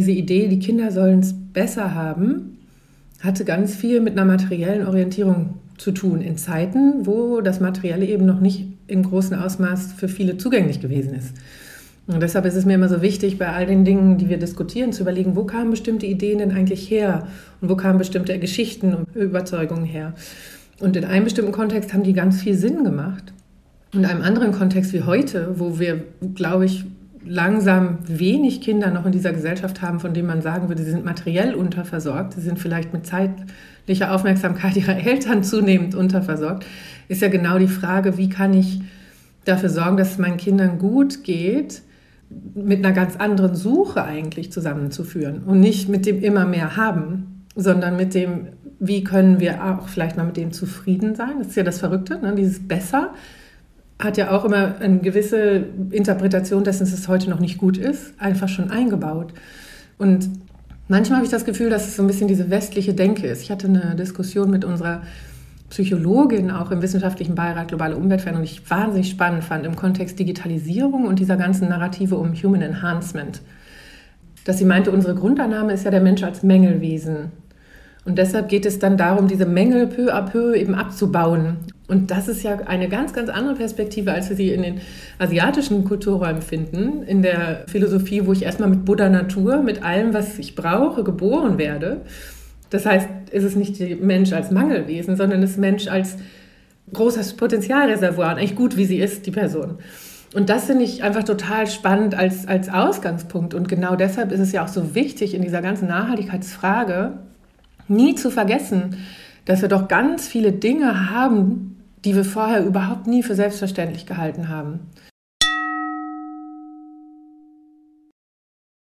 diese Idee, die Kinder sollen es besser haben, hatte ganz viel mit einer materiellen Orientierung zu tun in Zeiten, wo das Materielle eben noch nicht im großen Ausmaß für viele zugänglich gewesen ist. Und deshalb ist es mir immer so wichtig, bei all den Dingen, die wir diskutieren, zu überlegen, wo kamen bestimmte Ideen denn eigentlich her und wo kamen bestimmte Geschichten und Überzeugungen her. Und in einem bestimmten Kontext haben die ganz viel Sinn gemacht. Und in einem anderen Kontext wie heute, wo wir, glaube ich, langsam wenig Kinder noch in dieser Gesellschaft haben, von denen man sagen würde, sie sind materiell unterversorgt, sie sind vielleicht mit zeitlicher Aufmerksamkeit ihrer Eltern zunehmend unterversorgt, ist ja genau die Frage, wie kann ich dafür sorgen, dass es meinen Kindern gut geht, mit einer ganz anderen Suche eigentlich zusammenzuführen und nicht mit dem immer mehr haben, sondern mit dem, wie können wir auch vielleicht mal mit dem zufrieden sein. Das ist ja das Verrückte, ne? dieses Besser hat ja auch immer eine gewisse Interpretation dessen, dass es heute noch nicht gut ist, einfach schon eingebaut. Und manchmal habe ich das Gefühl, dass es so ein bisschen diese westliche Denke ist. Ich hatte eine Diskussion mit unserer Psychologin auch im wissenschaftlichen Beirat Globale Umweltveränderung, die ich wahnsinnig spannend fand im Kontext Digitalisierung und dieser ganzen Narrative um Human Enhancement. Dass sie meinte, unsere Grundannahme ist ja der Mensch als Mängelwesen. Und deshalb geht es dann darum, diese Mängel peu à peu eben abzubauen. Und das ist ja eine ganz, ganz andere Perspektive, als wir sie in den asiatischen Kulturräumen finden. In der Philosophie, wo ich erstmal mit Buddha Natur, mit allem, was ich brauche, geboren werde. Das heißt, ist es nicht der Mensch als Mangelwesen, sondern ist Mensch als großes Potenzialreservoir. eigentlich gut, wie sie ist, die Person. Und das finde ich einfach total spannend als, als Ausgangspunkt. Und genau deshalb ist es ja auch so wichtig in dieser ganzen Nachhaltigkeitsfrage, nie zu vergessen, dass wir doch ganz viele Dinge haben, die wir vorher überhaupt nie für selbstverständlich gehalten haben.